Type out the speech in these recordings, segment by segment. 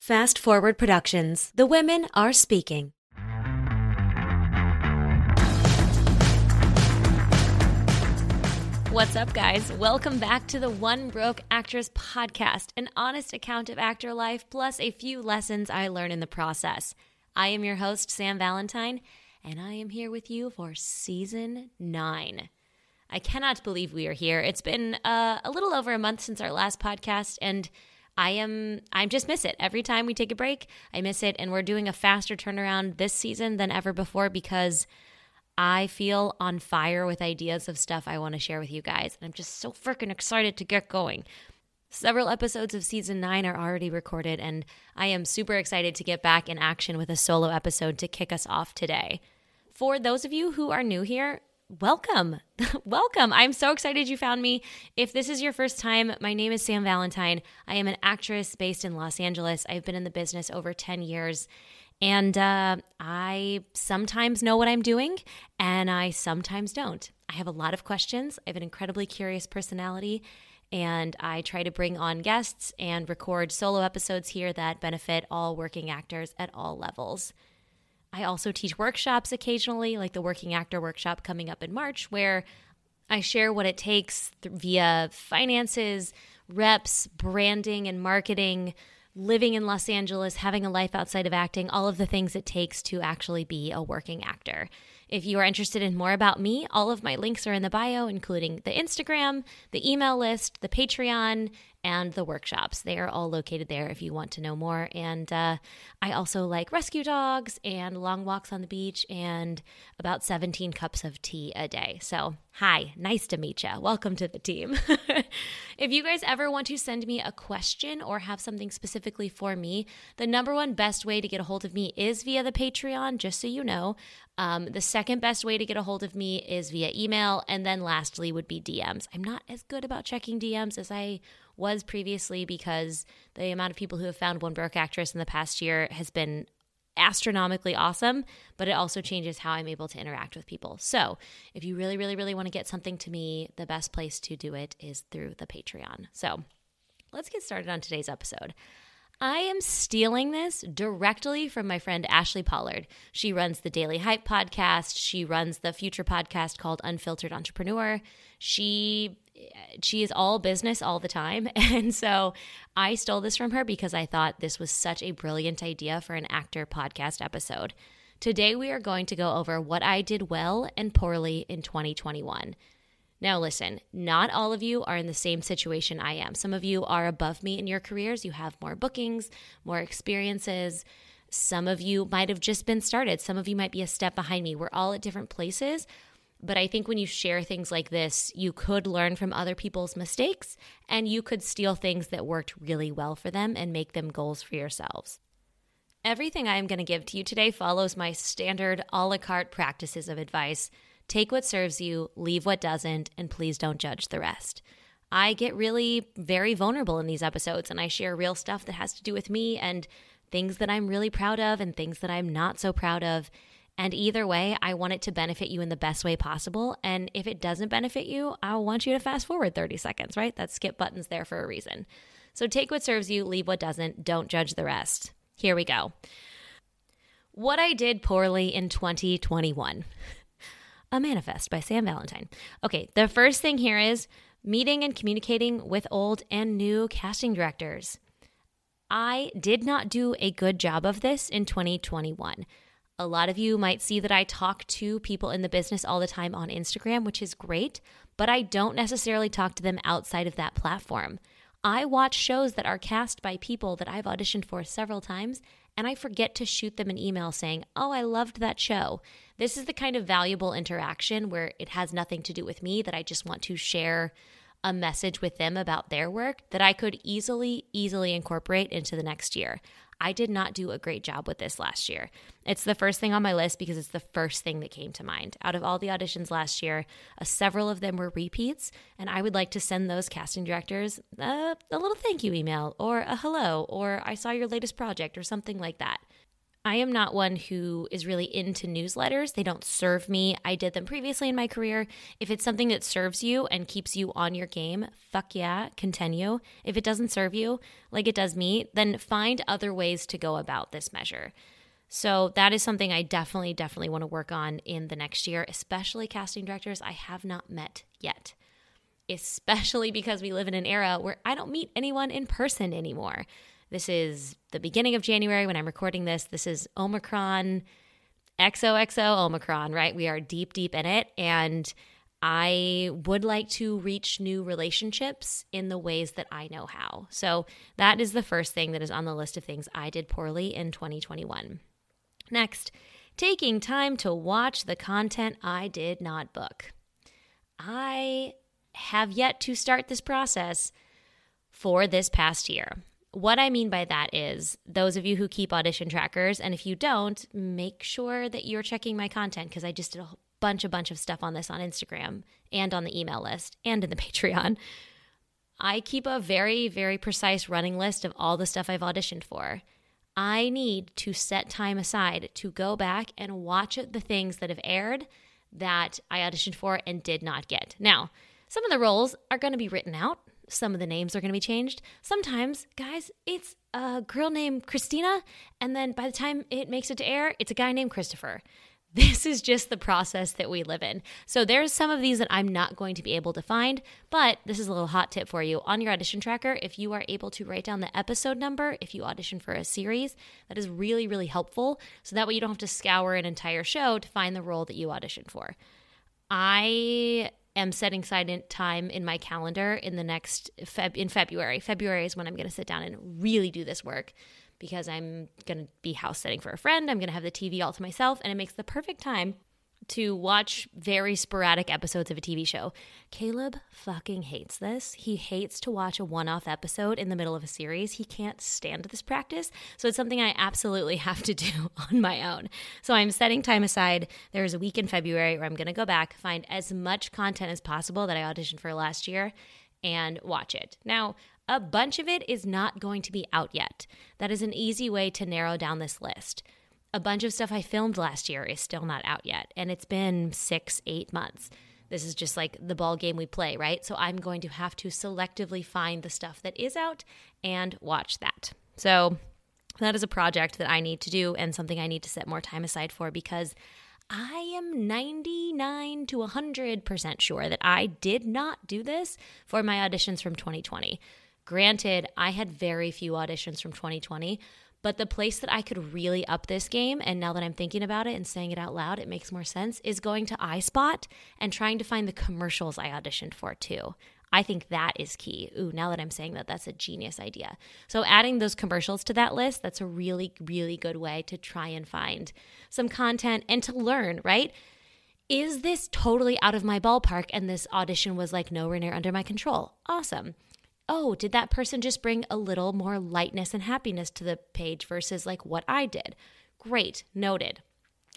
Fast Forward Productions. The women are speaking. What's up, guys? Welcome back to the One Broke Actress podcast, an honest account of actor life plus a few lessons I learn in the process. I am your host, Sam Valentine, and I am here with you for season nine. I cannot believe we are here. It's been uh, a little over a month since our last podcast, and I am I just miss it. Every time we take a break, I miss it and we're doing a faster turnaround this season than ever before because I feel on fire with ideas of stuff I want to share with you guys. And I'm just so freaking excited to get going. Several episodes of season 9 are already recorded and I am super excited to get back in action with a solo episode to kick us off today. For those of you who are new here, welcome. welcome. I'm so excited you found me. If this is your first time, my name is Sam Valentine. I am an actress based in Los Angeles. I've been in the business over 10 years. And uh, I sometimes know what I'm doing, and I sometimes don't. I have a lot of questions. I have an incredibly curious personality, and I try to bring on guests and record solo episodes here that benefit all working actors at all levels. I also teach workshops occasionally, like the Working Actor Workshop coming up in March, where I share what it takes th- via finances, reps, branding, and marketing, living in Los Angeles, having a life outside of acting, all of the things it takes to actually be a working actor. If you are interested in more about me, all of my links are in the bio, including the Instagram, the email list, the Patreon, and the workshops. They are all located there if you want to know more. And uh, I also like rescue dogs and long walks on the beach and about 17 cups of tea a day. So, hi, nice to meet you. Welcome to the team. if you guys ever want to send me a question or have something specifically for me, the number one best way to get a hold of me is via the Patreon, just so you know. Um, the second best way to get a hold of me is via email. And then lastly would be DMs. I'm not as good about checking DMs as I was previously because the amount of people who have found One Broke Actress in the past year has been astronomically awesome, but it also changes how I'm able to interact with people. So, if you really, really, really want to get something to me, the best place to do it is through the Patreon. So, let's get started on today's episode. I am stealing this directly from my friend Ashli Pollard. She runs the Daily Hype podcast. She runs the future podcast called Unfiltered Entrepreneur. She she is all business all the time. And so I stole this from her because I thought this was such a brilliant idea for an actor podcast episode. Today, we are going to go over what I did well and poorly in 2021. Now, listen, not all of you are in the same situation I am. Some of you are above me in your careers. You have more bookings, more experiences. Some of you might have just been started. Some of you might be a step behind me. We're all at different places, but I think when you share things like this, you could learn from other people's mistakes and you could steal things that worked really well for them and make them goals for yourselves. Everything I am going to give to you today follows my standard a la carte practices of advice. Take what serves you, leave what doesn't, and please don't judge the rest. I get really very vulnerable in these episodes and I share real stuff that has to do with me and things that I'm really proud of and things that I'm not so proud of. And either way, I want it to benefit you in the best way possible. And if it doesn't benefit you, I want you to fast forward 30 seconds, right? That skip button's there for a reason. So take what serves you, leave what doesn't. Don't judge the rest. Here we go. What I did poorly in 2021. A Manifest by Sam Valentine. Okay, the first thing here is meeting and communicating with old and new casting directors. I did not do a good job of this in 2021. A lot of you might see that I talk to people in the business all the time on Instagram, which is great, but I don't necessarily talk to them outside of that platform. I watch shows that are cast by people that I've auditioned for several times, and I forget to shoot them an email saying, Oh, I loved that show. This is the kind of valuable interaction where it has nothing to do with me, that I just want to share a message with them about their work that I could easily, easily incorporate into the next year. I did not do a great job with this last year. It's the first thing on my list because it's the first thing that came to mind. Out of all the auditions last year, uh, several of them were repeats, and I would like to send those casting directors uh, a little thank you email or a hello or I saw your latest project or something like that. I am not one who is really into newsletters. They don't serve me. I did them previously in my career. If it's something that serves you and keeps you on your game, fuck yeah, continue. If it doesn't serve you like it does me, then find other ways to go about this measure. So that is something I definitely, definitely want to work on in the next year, especially casting directors I have not met yet. Especially because we live in an era where I don't meet anyone in person anymore. This is the beginning of January when I'm recording this. This is Omicron, XOXO Omicron, right? We are deep, deep in it. And I would like to reach new relationships in the ways that I know how. So that is the first thing that is on the list of things I did poorly in 2021. Next, taking time to watch the content I did not book. I have yet to start this process for this past year. What I mean by that is those of you who keep audition trackers, and if you don't, make sure that you're checking my content because I just did a bunch, a bunch of stuff on this on Instagram and on the email list and in the Patreon. I keep a very, very precise running list of all the stuff I've auditioned for. I need to set time aside to go back and watch the things that have aired that I auditioned for and did not get. Now, some of the roles are going to be written out some of the names are going to be changed. Sometimes, guys, it's a girl named Christina, and then by the time it makes it to air, it's a guy named Christopher. This is just the process that we live in. So there's some of these that I'm not going to be able to find, but this is a little hot tip for you. On your audition tracker, if you are able to write down the episode number, if you audition for a series, that is really, really helpful. So that way you don't have to scour an entire show to find the role that you auditioned for. I am setting aside time in my calendar in the next Feb in February. February is when I'm going to sit down and really do this work because I'm going to be house sitting for a friend. I'm going to have the TV all to myself and it makes the perfect time to watch very sporadic episodes of a TV show. Caleb fucking hates this. He hates to watch a one off episode in the middle of a series. He can't stand this practice. So it's something I absolutely have to do on my own. So I'm setting time aside. There's a week in February where I'm going to go back, find as much content as possible that I auditioned for last year, and watch it. Now, a bunch of it is not going to be out yet. That is an easy way to narrow down this list a bunch of stuff I filmed last year is still not out yet, and it's been six, eight months. This is just like the ball game we play, right? So I'm going to have to selectively find the stuff that is out and watch that. So that is a project that I need to do and something I need to set more time aside for because I am 99 to 100% sure that I did not do this for my auditions from 2020. Granted, I had very few auditions from 2020, but the place that I could really up this game, and now that I'm thinking about it and saying it out loud, it makes more sense, is going to iSpot and trying to find the commercials I auditioned for too. I think that is key. Ooh, now that I'm saying that, that's a genius idea. So, adding those commercials to that list, that's a really, really good way to try and find some content and to learn, right? Is this totally out of my ballpark and this audition was like nowhere near under my control? Awesome oh, did that person just bring a little more lightness and happiness to the page versus like what I did? Great, noted.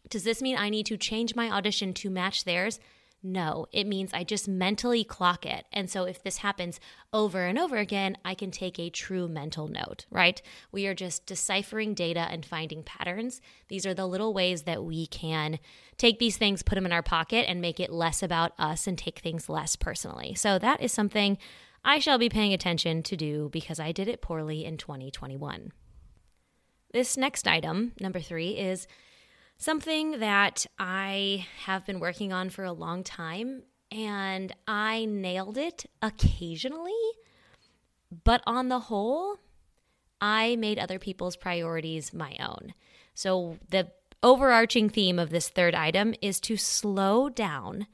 Does this mean I need to change my audition to match theirs? No, it means I just mentally clock it. And so if this happens over and over again, I can take a true mental note, right? We are just deciphering data and finding patterns. These are the little ways that we can take these things, put them in our pocket, and make it less about us and take things less personally. So that is something I shall be paying attention to do because I did it poorly in 2021. This next item, number three, is something that I have been working on for a long time and I nailed it occasionally, but on the whole, I made other people's priorities my own. So the overarching theme of this third item is to slow down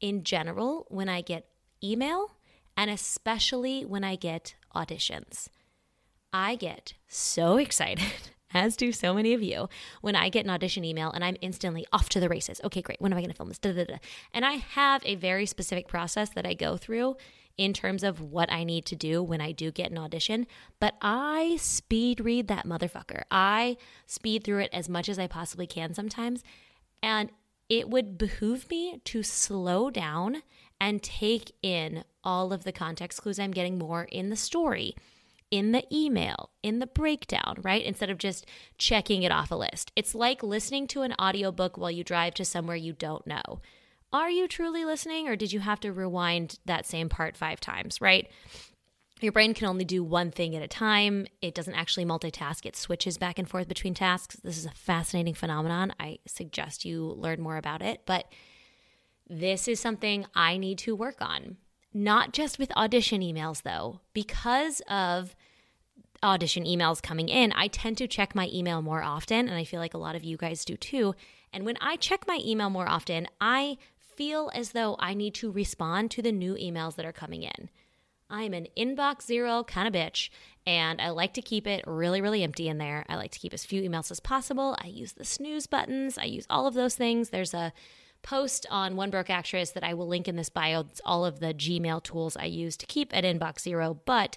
in general when I get email and especially when I get auditions. I get so excited, as do so many of you, when I get an audition email and I'm instantly off to the races. Okay, great. When am I going to film this? Da, da, da. And I have a very specific process that I go through in terms of what I need to do when I do get an audition, but I speed read that motherfucker. I speed through it as much as I possibly can sometimes. And it would behoove me to slow down and take in all of the context clues I'm getting more in the story. in the email, in the breakdown, right? Instead of just checking it off a list. It's like listening to an audiobook while you drive to somewhere you don't know. Are you truly listening or did you have to rewind that same part 5 times, right? Your brain can only do one thing at a time. It doesn't actually multitask, it switches back and forth between tasks. This is a fascinating phenomenon. I suggest you learn more about it, but this is something I need to work on. Not just with audition emails, though, because of audition emails coming in, I tend to check my email more often, and I feel like a lot of you guys do too. And when I check my email more often, I feel as though I need to respond to the new emails that are coming in. I'm an inbox zero kind of bitch, and I like to keep it really, really empty in there. I like to keep as few emails as possible. I use the snooze buttons, I use all of those things. There's a post on One Broke Actress that I will link in this bio. It's all of the Gmail tools I use to keep at inbox zero, but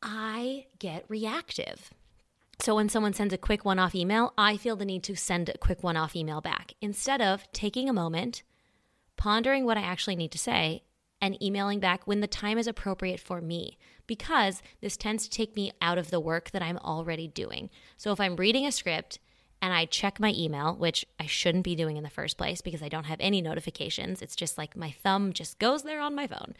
I get reactive. So when someone sends a quick one off email, I feel the need to send a quick one off email back instead of taking a moment, pondering what I actually need to say, and emailing back when the time is appropriate for me because this tends to take me out of the work that I'm already doing. So if I'm reading a script and I check my email, which I shouldn't be doing in the first place because I don't have any notifications, it's just like my thumb just goes there on my phone.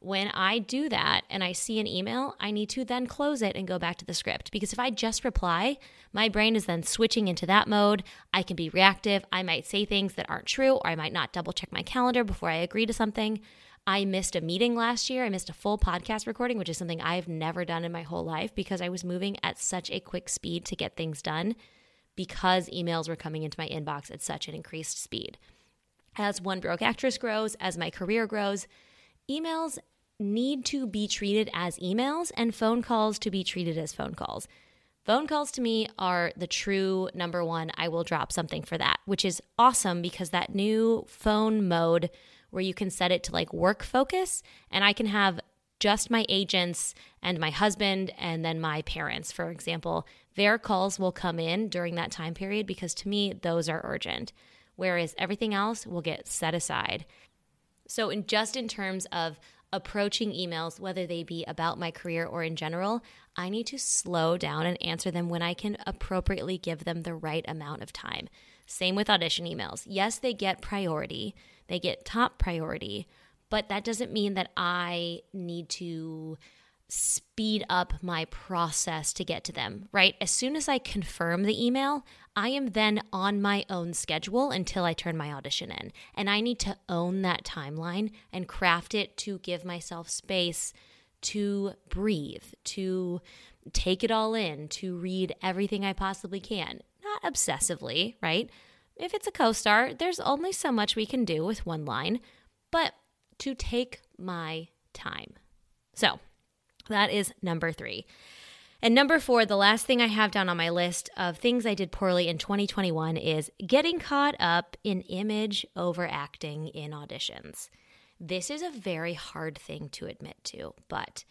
When I do that and I see an email, I need to then close it and go back to the script because if I just reply, my brain is then switching into that mode. I can be reactive. I might say things that aren't true, or I might not double check my calendar before I agree to something. I missed a meeting last year. I missed a full podcast recording, which is something I've never done in my whole life because I was moving at such a quick speed to get things done because emails were coming into my inbox at such an increased speed. As One Broke Actress grows, as my career grows, emails need to be treated as emails and phone calls to be treated as phone calls. Phone calls to me are the true number one. I will drop something for that, which is awesome because that new phone mode where you can set it to like work focus and I can have just my agents and my husband and then my parents, for example, their calls will come in during that time period because to me, those are urgent, whereas everything else will get set aside. So, in just in terms of approaching emails, whether they be about my career or in general, I need to slow down and answer them when I can appropriately give them the right amount of time. Same with audition emails. Yes, they get priority, they get top priority, but that doesn't mean that I need to speed up my process to get to them, right? As soon as I confirm the email, I am then on my own schedule until I turn my audition in. And I need to own that timeline and craft it to give myself space to breathe, to take it all in, to read everything I possibly can. Not obsessively, right? If it's a co star, there's only so much we can do with one line, but to take my time. So, that is number three. And number four, the last thing I have down on my list of things I did poorly in 2021 is getting caught up in image overacting in auditions. This is a very hard thing to admit to, but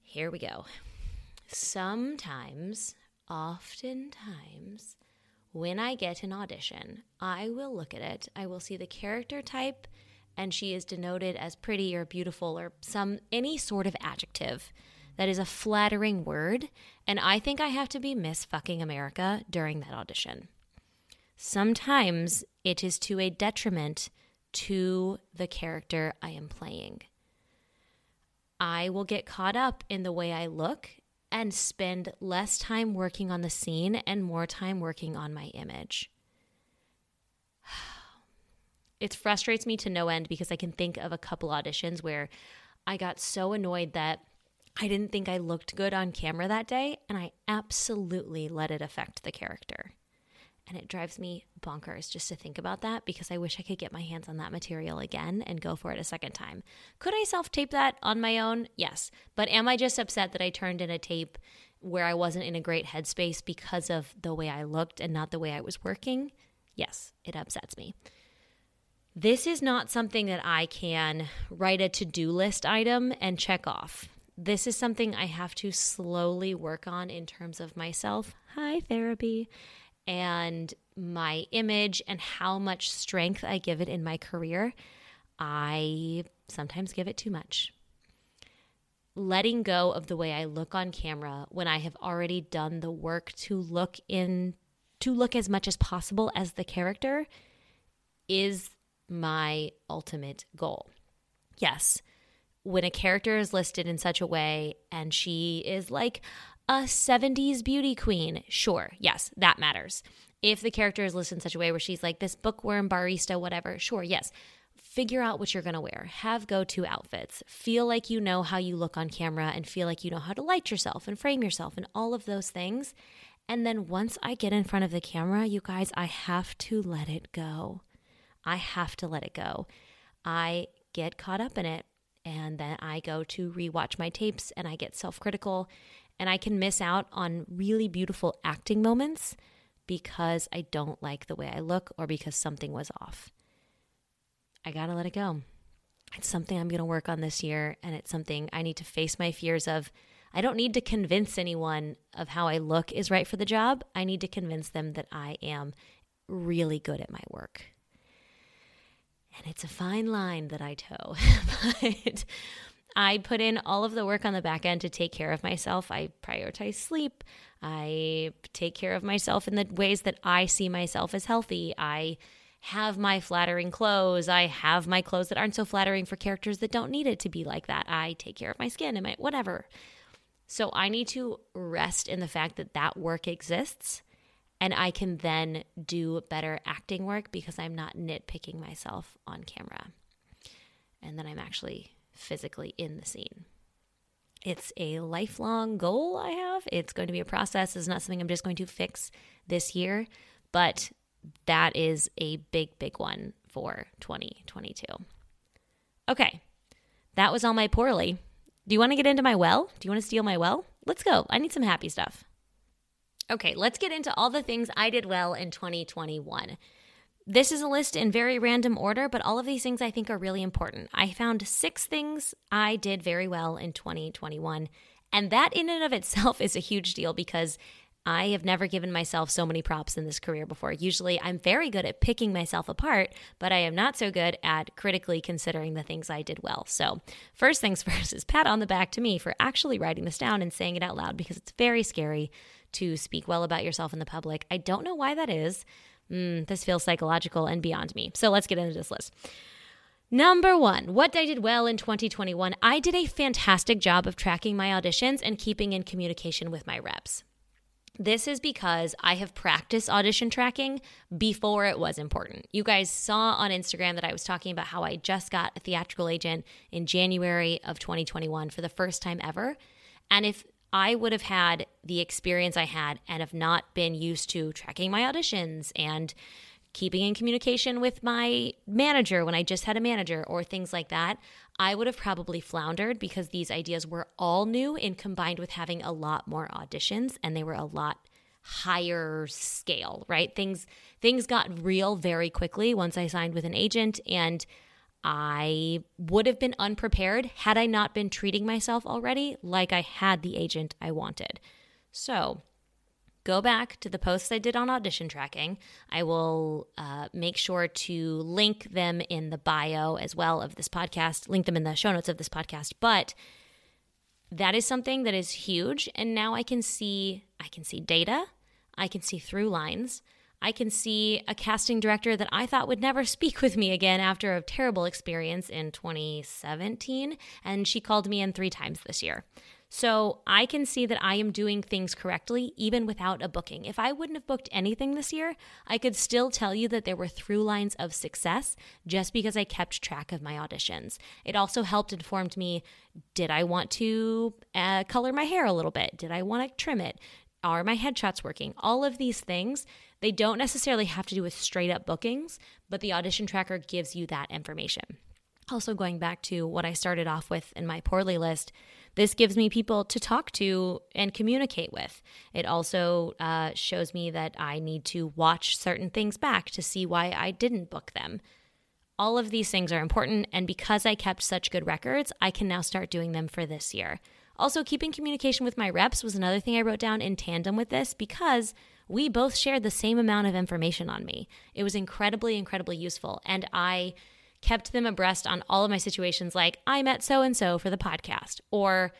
here we go. Sometimes, oftentimes, when I get an audition, I will look at it, I will see the character type and she is denoted as pretty or beautiful or some any sort of adjective that is a flattering word, and I think I have to be Miss fucking America during that audition. Sometimes it is to a detriment to the character I am playing. I will get caught up in the way I look and spend less time working on the scene and more time working on my image it frustrates me to no end because I can think of a couple auditions where I got so annoyed that I didn't think I looked good on camera that day, and I absolutely let it affect the character. And it drives me bonkers just to think about that because I wish I could get my hands on that material again and go for it a second time. Could I self tape that on my own? Yes. But am I just upset that I turned in a tape where I wasn't in a great headspace because of the way I looked and not the way I was working? Yes, it upsets me. This is not something that I can write a to do list item and check off. This is something I have to slowly work on in terms of myself. Hi, therapy. And my image and how much strength I give it in my career. I sometimes give it too much. letting go of the way I look on camera when I have already done the work to look in to look as much as possible as the character is my ultimate goal. Yes, when a character is listed in such a way and she is like a 70s beauty queen, sure, yes, that matters. If the character is listed in such a way where she's like this bookworm barista, whatever, sure, yes. Figure out what you're going to wear. Have go to outfits. Feel like you know how you look on camera and feel like you know how to light yourself and frame yourself and all of those things. And then once I get in front of the camera, you guys, I have to let it go. I have to let it go. I get caught up in it and then I go to rewatch my tapes and I get self critical and I can miss out on really beautiful acting moments because I don't like the way I look or because something was off. I gotta let it go. It's something I'm gonna work on this year and it's something I need to face my fears of. I don't need to convince anyone of how I look is right for the job. I need to convince them that I am really good at my work. And it's a fine line that I toe. but I put in all of the work on the back end to take care of myself. I prioritize sleep. I take care of myself in the ways that I see myself as healthy. I have my flattering clothes. I have my clothes that aren't so flattering for characters that don't need it to be like that. I take care of my skin and my whatever. So I need to rest in the fact that that work exists and I can then do better acting work because I'm not nitpicking myself on camera. And then I'm actually physically in the scene. It's a lifelong goal I have. It's going to be a process. It's not something I'm just going to fix this year, but that is a big, big one for 2022. Okay, that was all my poorly. Do you want to get into my well? Do you want to steal my well? Let's go. I need some happy stuff. Okay, let's get into all the things I did well in 2021. This is a list in very random order, but all of these things I think are really important. I found six things I did very well in 2021. And that, in and of itself, is a huge deal because I have never given myself so many props in this career before. Usually, I'm very good at picking myself apart, but I am not so good at critically considering the things I did well. So, first things first is pat on the back to me for actually writing this down and saying it out loud because it's very scary to speak well about yourself in the public. I don't know why that is. Mm, this feels psychological and beyond me. So let's get into this list. Number one, what I did well in 2021, I did a fantastic job of tracking my auditions and keeping in communication with my reps. This is because I have practiced audition tracking before it was important. You guys saw on Instagram that I was talking about how I just got a theatrical agent in January of 2021 for the first time ever. And if I would have had the experience I had and have not been used to tracking my auditions and keeping in communication with my manager when I just had a manager or things like that, I would have probably floundered because these ideas were all new and combined with having a lot more auditions and they were a lot higher scale, right? Things things got real very quickly once I signed with an agent and I would have been unprepared had I not been treating myself already like I had the agent I wanted. So, go back to the posts I did on audition tracking. I will uh, make sure to link them in the bio as well of this podcast, link them in the show notes of this podcast. But that is something that is huge. And now I can see, I can see data, I can see through lines. I can see a casting director that I thought would never speak with me again after a terrible experience in 2017, and she called me in three times this year. So I can see that I am doing things correctly even without a booking. If I wouldn't have booked anything this year, I could still tell you that there were through lines of success just because I kept track of my auditions. It also helped informed me did I want to uh, color my hair a little bit? Did I want to trim it? Are my headshots working? All of these things they don't necessarily have to do with straight up bookings, but the audition tracker gives you that information. Also, going back to what I started off with in my poorly list, this gives me people to talk to and communicate with. It also uh, shows me that I need to watch certain things back to see why I didn't book them. All of these things are important, and because I kept such good records, I can now start doing them for this year. Also, keeping communication with my reps was another thing I wrote down in tandem with this because we both shared the same amount of information on me. It was incredibly, incredibly useful. And I kept them abreast on all of my situations like I met so and so for the podcast or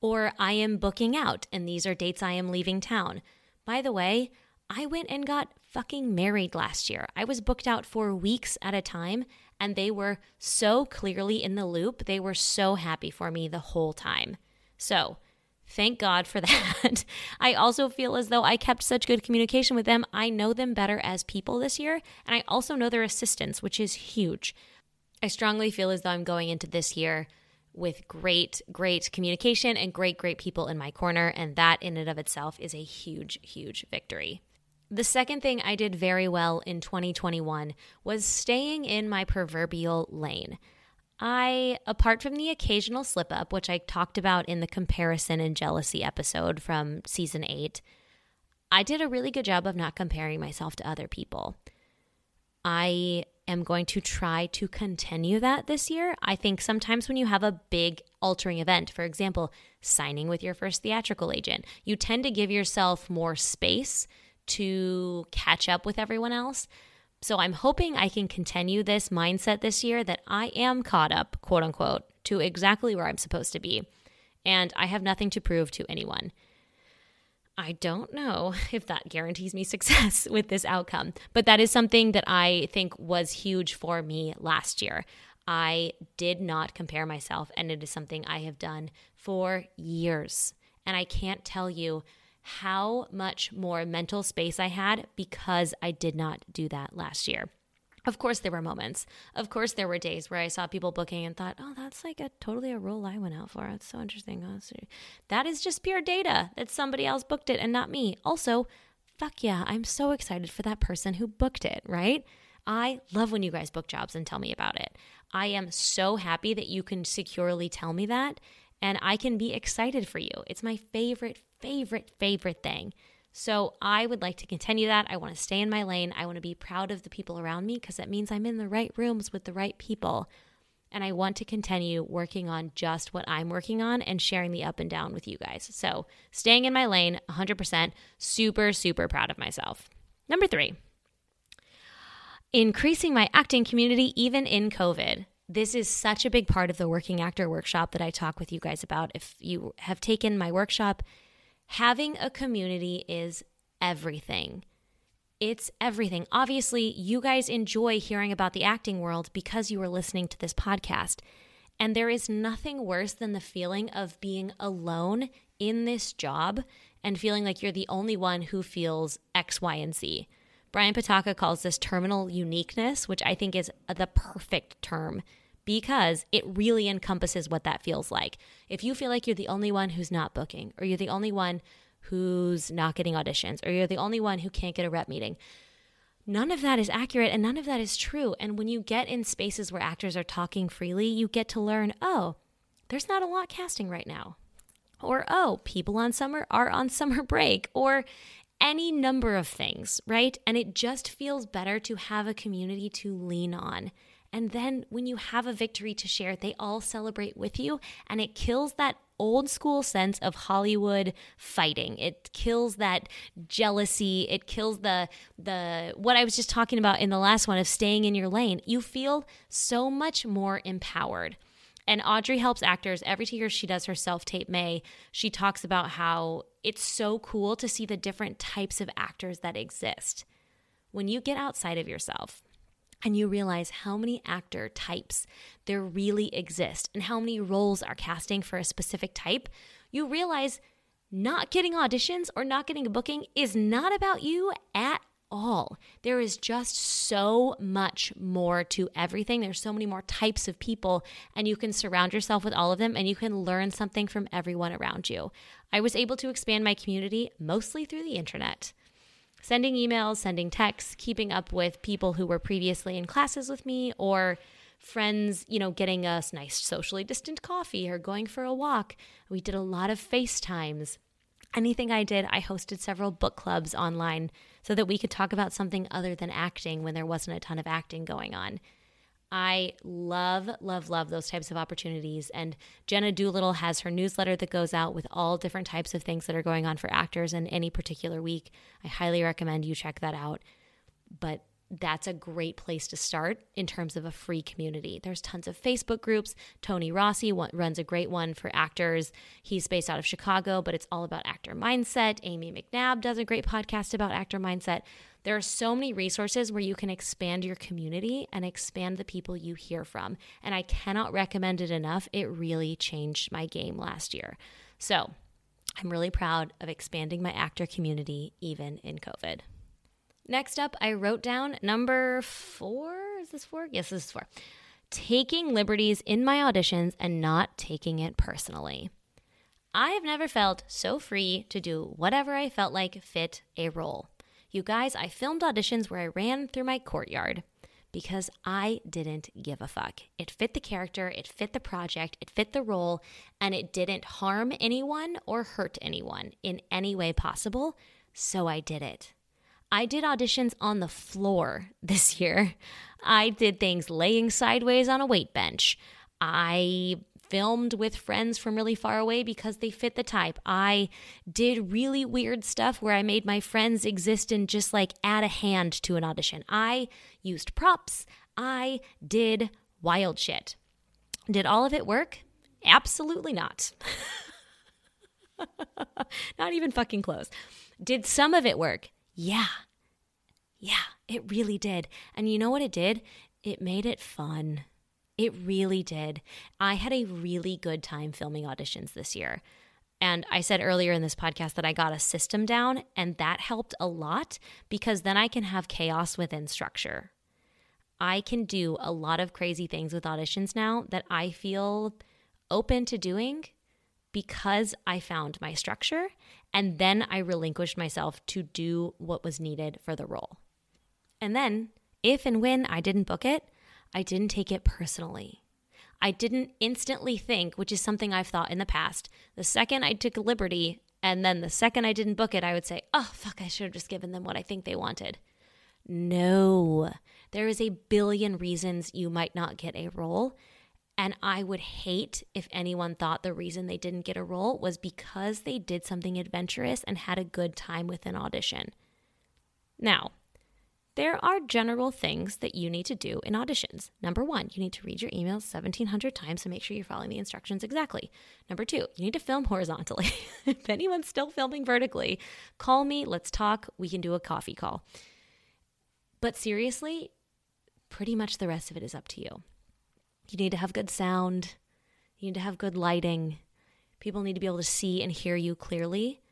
or I am booking out and these are dates I am leaving town. By the way, I went and got fucking married last year. I was booked out for weeks at a time and they were so clearly in the loop. They were so happy for me the whole time. So, Thank God for that. I also feel as though I kept such good communication with them. I know them better as people this year, and I also know their assistants, which is huge. I strongly feel as though I'm going into this year with great, great communication and great, great people in my corner, and that in and of itself is a huge, huge victory. The second thing I did very well in 2021 was staying in my proverbial lane. I, apart from the occasional slip up, which I talked about in the comparison and jealousy episode from season eight, I did a really good job of not comparing myself to other people. I am going to try to continue that this year. I think sometimes when you have a big altering event, for example, signing with your first theatrical agent, you tend to give yourself more space to catch up with everyone else. So I'm hoping I can continue this mindset this year that I am caught up, quote unquote, to exactly where I'm supposed to be. And I have nothing to prove to anyone. I don't know if that guarantees me success with this outcome, but that is something that I think was huge for me last year. I did not compare myself, and it is something I have done for years. And I can't tell you how much more mental space I had because I did not do that last year. Of course, there were moments. Of course, there were days where I saw people booking and thought, oh, that's like a totally a role I went out for. That's so interesting. Oh, that is just pure data that somebody else booked it and not me. Also, fuck yeah, I'm so excited for that person who booked it, right? I love when you guys book jobs and tell me about it. I am so happy that you can securely tell me that and I can be excited for you. It's my favorite, favorite, favorite thing. So I would like to continue that. I want to stay in my lane. I want to be proud of the people around me because that means I'm in the right rooms with the right people. And I want to continue working on just what I'm working on and sharing the up and down with you guys. So staying in my lane, 100%, super, super proud of myself. Number three, increasing my acting community even in COVID this is such a big part of the working actor workshop that I talk with you guys about. If you have taken my workshop, having a community is everything. It's everything. Obviously, you guys enjoy hearing about the acting world because you are listening to this podcast. And there is nothing worse than the feeling of being alone in this job and feeling like you're the only one who feels X, Y, and Z. Brian Patacca calls this terminal uniqueness, which I think is the perfect term because it really encompasses what that feels like. If you feel like you're the only one who's not booking, or you're the only one who's not getting auditions, or you're the only one who can't get a rep meeting, none of that is accurate and none of that is true. And when you get in spaces where actors are talking freely, you get to learn oh, there's not a lot casting right now. Or, oh, people on summer are on summer break. Or any number of things, right? And it just feels better to have a community to lean on. And then when you have a victory to share, they all celebrate with you, and it kills that old school sense of Hollywood fighting. It kills that jealousy. It kills the the what I was just talking about in the last one of staying in your lane. You feel so much more empowered. And Audrey helps actors every year she does her self tape May. She talks about how it's so cool to see the different types of actors that exist. When you get outside of yourself and you realize how many actor types there really exist and how many roles are casting for a specific type, you realize not getting auditions or not getting a booking is not about you at all. There is just so much more to everything. There's so many more types of people, and you can surround yourself with all of them and you can learn something from everyone around you. I was able to expand my community mostly through the internet. Sending emails, sending texts, keeping up with people who were previously in classes with me, or friends, you know, getting us nice socially distant coffee or going for a walk. We did a lot of FaceTimes. Anything I did, I hosted several book clubs online so that we could talk about something other than acting when there wasn't a ton of acting going on. I love, love, love those types of opportunities. And Jenna Doolittle has her newsletter that goes out with all different types of things that are going on for actors in any particular week. I highly recommend you check that out. But that's a great place to start in terms of a free community. There's tons of Facebook groups. Tony Rossi runs a great one for actors. He's based out of Chicago, but it's all about actor mindset. Amy McNabb does a great podcast about actor mindset. There are so many resources where you can expand your community and expand the people you hear from. And I cannot recommend it enough. It really changed my game last year. So I'm really proud of expanding my actor community even in COVID. Next up, I wrote down number four. Is this four? Yes, this is four. Taking liberties in my auditions and not taking it personally. I have never felt so free to do whatever I felt like fit a role. You guys, I filmed auditions where I ran through my courtyard because I didn't give a fuck. It fit the character, it fit the project, it fit the role, and it didn't harm anyone or hurt anyone in any way possible. So I did it. I did auditions on the floor this year. I did things laying sideways on a weight bench. I filmed with friends from really far away because they fit the type. I did really weird stuff where I made my friends exist and just like add a hand to an audition. I used props. I did wild shit. Did all of it work? Absolutely not. not even fucking close. Did some of it work? Yeah. Yeah, it really did. And you know what it did? It made it fun. It really did. I had a really good time filming auditions this year. And I said earlier in this podcast that I got a system down, and that helped a lot because then I can have chaos within structure. I can do a lot of crazy things with auditions now that I feel open to doing because I found my structure and then I relinquished myself to do what was needed for the role. And then, if and when I didn't book it, I didn't take it personally. I didn't instantly think, which is something I've thought in the past, the second I took liberty and then the second I didn't book it, I would say, oh, fuck, I should have just given them what I think they wanted. No, there is a billion reasons you might not get a role. And I would hate if anyone thought the reason they didn't get a role was because they did something adventurous and had a good time with an audition. Now, there are general things that you need to do in auditions. Number one, you need to read your emails 1700 times to make sure you're following the instructions exactly. Number two, you need to film horizontally. if anyone's still filming vertically, call me, let's talk, we can do a coffee call. But seriously, pretty much the rest of it is up to you. You need to have good sound, you need to have good lighting. People need to be able to see and hear you clearly.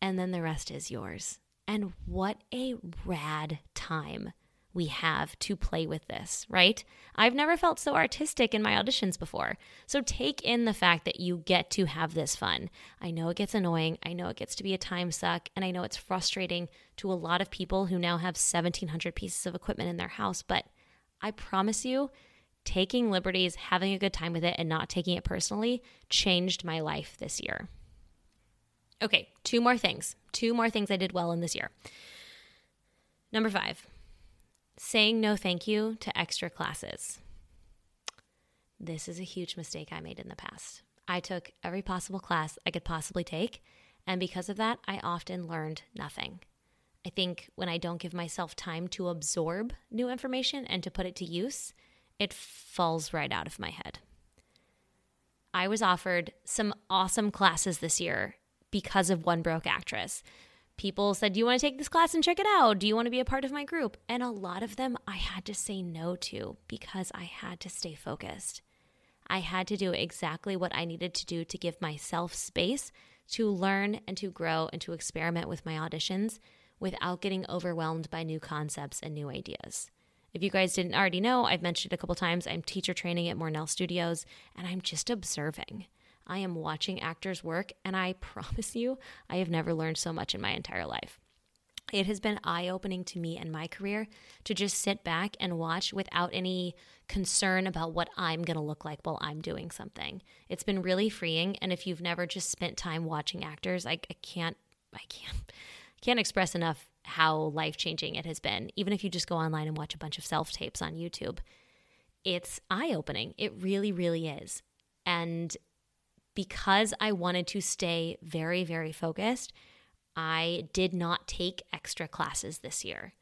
And then the rest is yours. And what a rad time we have to play with this, right? I've never felt so artistic in my auditions before. So take in the fact that you get to have this fun. I know it gets annoying. I know it gets to be a time suck. And I know it's frustrating to a lot of people who now have 1,700 pieces of equipment in their house. But I promise you, taking liberties, having a good time with it, and not taking it personally changed my life this year. Okay, two more things. Two more things I did well in this year. Number five, saying no thank you to extra classes. This is a huge mistake I made in the past. I took every possible class I could possibly take, and because of that, I often learned nothing. I think when I don't give myself time to absorb new information and to put it to use, it falls right out of my head. I was offered some awesome classes this year because of One Broke Actress. People said, Do you want to take this class and check it out? Do you want to be a part of my group? And a lot of them I had to say no to because I had to stay focused. I had to do exactly what I needed to do to give myself space to learn and to grow and to experiment with my auditions without getting overwhelmed by new concepts and new ideas. If you guys didn't already know, I've mentioned it a couple times, I'm teacher training at Mornell Studios and I'm just observing. I am watching actors work, and I promise you, I have never learned so much in my entire life. It has been eye opening to me and my career to just sit back and watch without any concern about what I'm going to look like while I'm doing something. It's been really freeing. And if you've never just spent time watching actors, I, I can't, I can't, can't express enough how life changing it has been. Even if you just go online and watch a bunch of self tapes on YouTube, it's eye opening. It really, really is. And because I wanted to stay very, very focused, I did not take extra classes this year.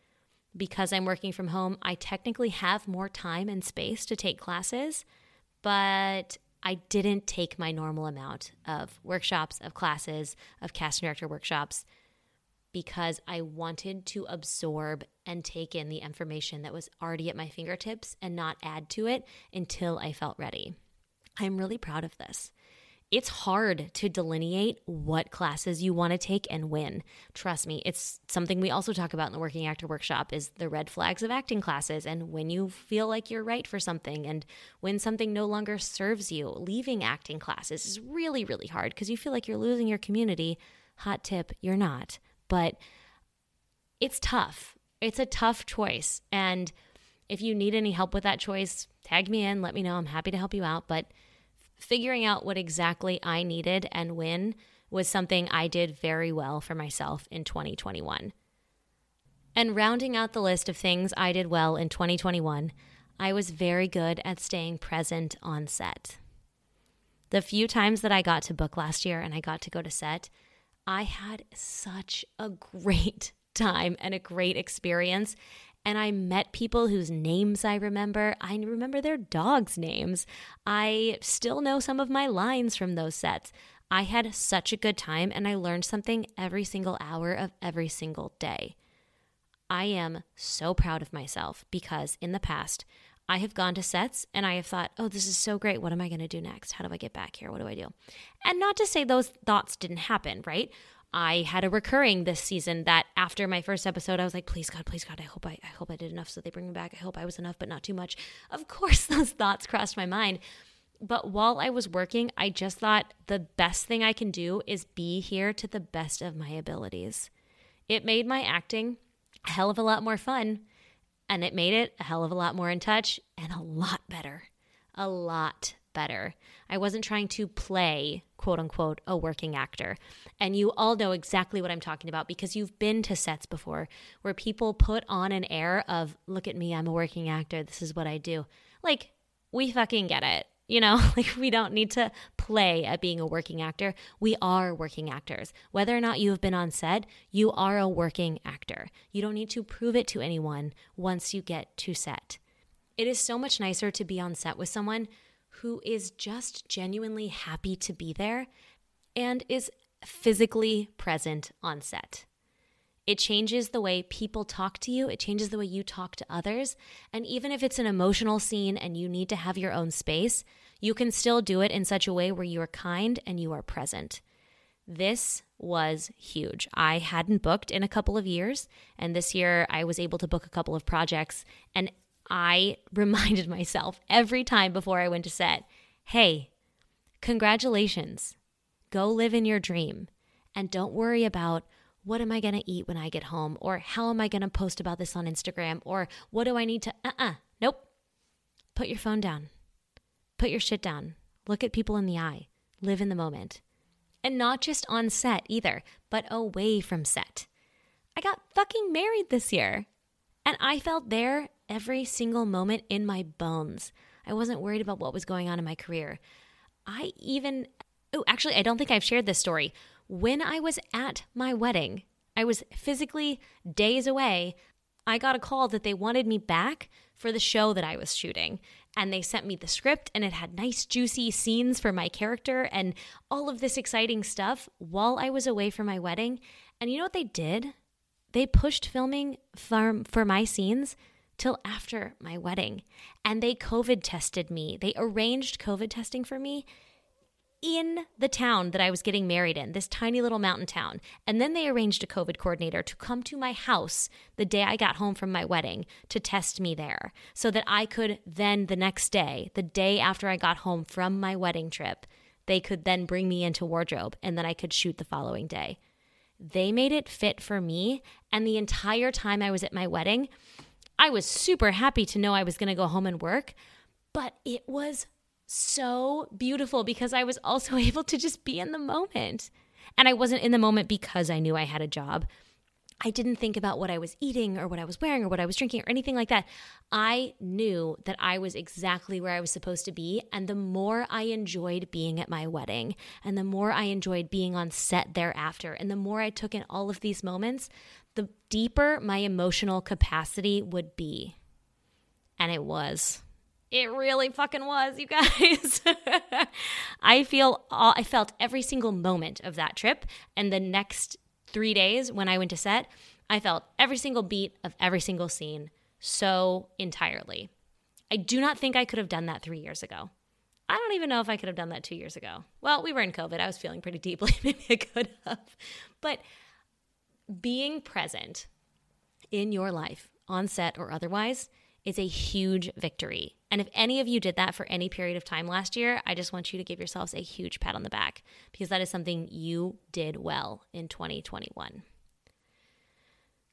because I'm working from home, I technically have more time and space to take classes, but I didn't take my normal amount of workshops, of classes, of casting director workshops because I wanted to absorb and take in the information that was already at my fingertips and not add to it until I felt ready. I'm really proud of this. It's hard to delineate what classes you want to take and when. Trust me, it's something we also talk about in the working actor workshop is the red flags of acting classes and when you feel like you're right for something and when something no longer serves you. Leaving acting classes is really really hard because you feel like you're losing your community. Hot tip, you're not but it's tough. It's a tough choice. And if you need any help with that choice, tag me in, let me know. I'm happy to help you out. But figuring out what exactly I needed and when was something I did very well for myself in 2021. And rounding out the list of things I did well in 2021, I was very good at staying present on set. The few times that I got to book last year and I got to go to set, I had such a great time and a great experience. And I met people whose names I remember. I remember their dogs' names. I still know some of my lines from those sets. I had such a good time and I learned something every single hour of every single day. I am so proud of myself because in the past, I have gone to sets and I have thought, oh, this is so great. What am I going to do next? How do I get back here? What do I do? And not to say those thoughts didn't happen, right? I had a recurring this season that after my first episode, I was like, please God, please God, I hope I, I hope I did enough so they bring me back. I hope I was enough, but not too much. Of course, those thoughts crossed my mind. But while I was working, I just thought the best thing I can do is be here to the best of my abilities. It made my acting a hell of a lot more fun and it made it a hell of a lot more in touch and a lot better. A lot better. I wasn't trying to play, quote unquote, a working actor. And you all know exactly what I'm talking about because you've been to sets before where people put on an air of, look at me, I'm a working actor, this is what I do. Like, we fucking get it. You know, like we don't need to play at being a working actor. We are working actors. Whether or not you have been on set, you are a working actor. You don't need to prove it to anyone once you get to set. It is so much nicer to be on set with someone who is just genuinely happy to be there and is physically present on set. It changes the way people talk to you, it changes the way you talk to others. And even if it's an emotional scene and you need to have your own space, you can still do it in such a way where you are kind and you are present. This was huge. I hadn't booked in a couple of years, and this year I was able to book a couple of projects. And I reminded myself every time before I went to set hey, congratulations. Go live in your dream. And don't worry about what am I going to eat when I get home? Or how am I going to post about this on Instagram? Or what do I need to, uh uh-uh. uh, nope. Put your phone down. Put your shit down. Look at people in the eye. Live in the moment. And not just on set either, but away from set. I got fucking married this year. And I felt there every single moment in my bones. I wasn't worried about what was going on in my career. I even, oh, actually, I don't think I've shared this story when I was at my wedding, I was physically days away. I got a call that they wanted me back for the show that I was shooting. And they sent me the script, and it had nice, juicy scenes for my character and all of this exciting stuff while I was away from my wedding. And you know what they did? They pushed filming for, for my scenes till after my wedding. And they COVID tested me. They arranged COVID testing for me in the town that I was getting married in, this tiny little mountain town. And then they arranged a COVID coordinator to come to my house the day I got home from my wedding to test me there so that I could then, the next day, the day after I got home from my wedding trip, they could then bring me into wardrobe and then I could shoot the following day. They made it fit for me. And the entire time I was at my wedding, I was super happy to know I was going to go home and work, but it was so beautiful because I was also able to just be in the moment. And I wasn't in the moment because I knew I had a job. I didn't think about what I was eating or what I was wearing or what I was drinking or anything like that. I knew that I was exactly where I was supposed to be. And the more I enjoyed being at my wedding, and the more I enjoyed being on set thereafter, and the more I took in all of these moments, the deeper my emotional capacity would be. And it was. It really fucking was, you guys. I feel all, I felt every single moment of that trip and the next 3 days when I went to set, I felt every single beat of every single scene so entirely. I do not think I could have done that 3 years ago. I don't even know if I could have done that 2 years ago. Well, we were in COVID. I was feeling pretty deeply. Maybe I could have. But being present in your life, on set or otherwise, is a huge victory. And if any of you did that for any period of time last year, I just want you to give yourselves a huge pat on the back because that is something you did well in 2021.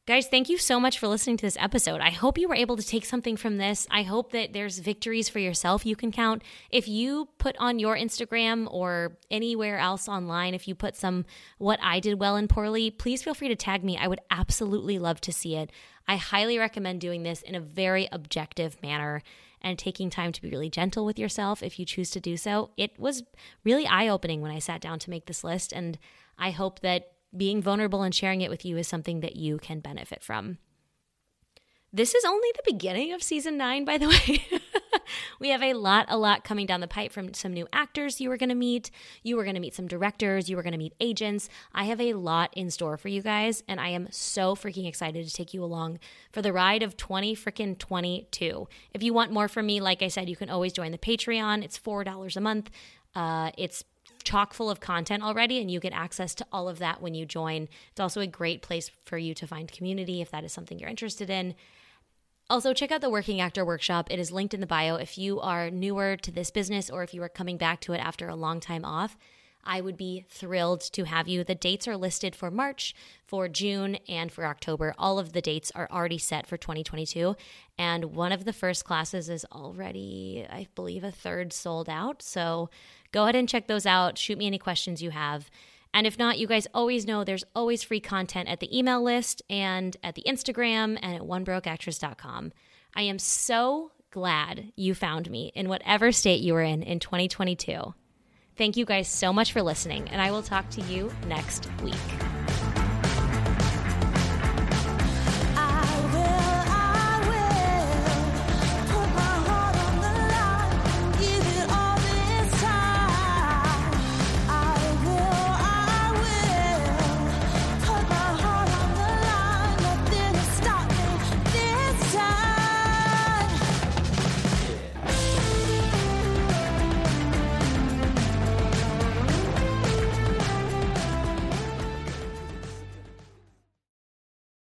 Guys, thank you so much for listening to this episode. I hope you were able to take something from this. I hope that there's victories for yourself you can count. If you put on your Instagram or anywhere else online, if you put some what I did well and poorly, please feel free to tag me. I would absolutely love to see it. I highly recommend doing this in a very objective manner and taking time to be really gentle with yourself if you choose to do so. It was really eye opening when I sat down to make this list, and I hope that being vulnerable and sharing it with you is something that you can benefit from. This is only the beginning of season nine, by the way. we have a lot, a lot coming down the pipe from some new actors you are going to meet. You are going to meet some directors. You are going to meet agents. I have a lot in store for you guys, and I am so freaking excited to take you along for the ride of 20 freaking 22. If you want more from me, like I said, you can always join the Patreon. It's $4 a month. Uh, it's chock full of content already, and you get access to all of that when you join. It's also a great place for you to find community if that is something you're interested in. Also, check out the Working Actor Workshop. It is linked in the bio. If you are newer to this business or if you are coming back to it after a long time off, I would be thrilled to have you. The dates are listed for March, for June, and for October. All of the dates are already set for 2022. And one of the first classes is already, I believe, a third sold out. So go ahead and check those out. Shoot me any questions you have. And if not, you guys always know there's always free content at the email list and at the Instagram and at onebrokeactress.com. I am so glad you found me in whatever state you were in in 2022. Thank you guys so much for listening, and I will talk to you next week.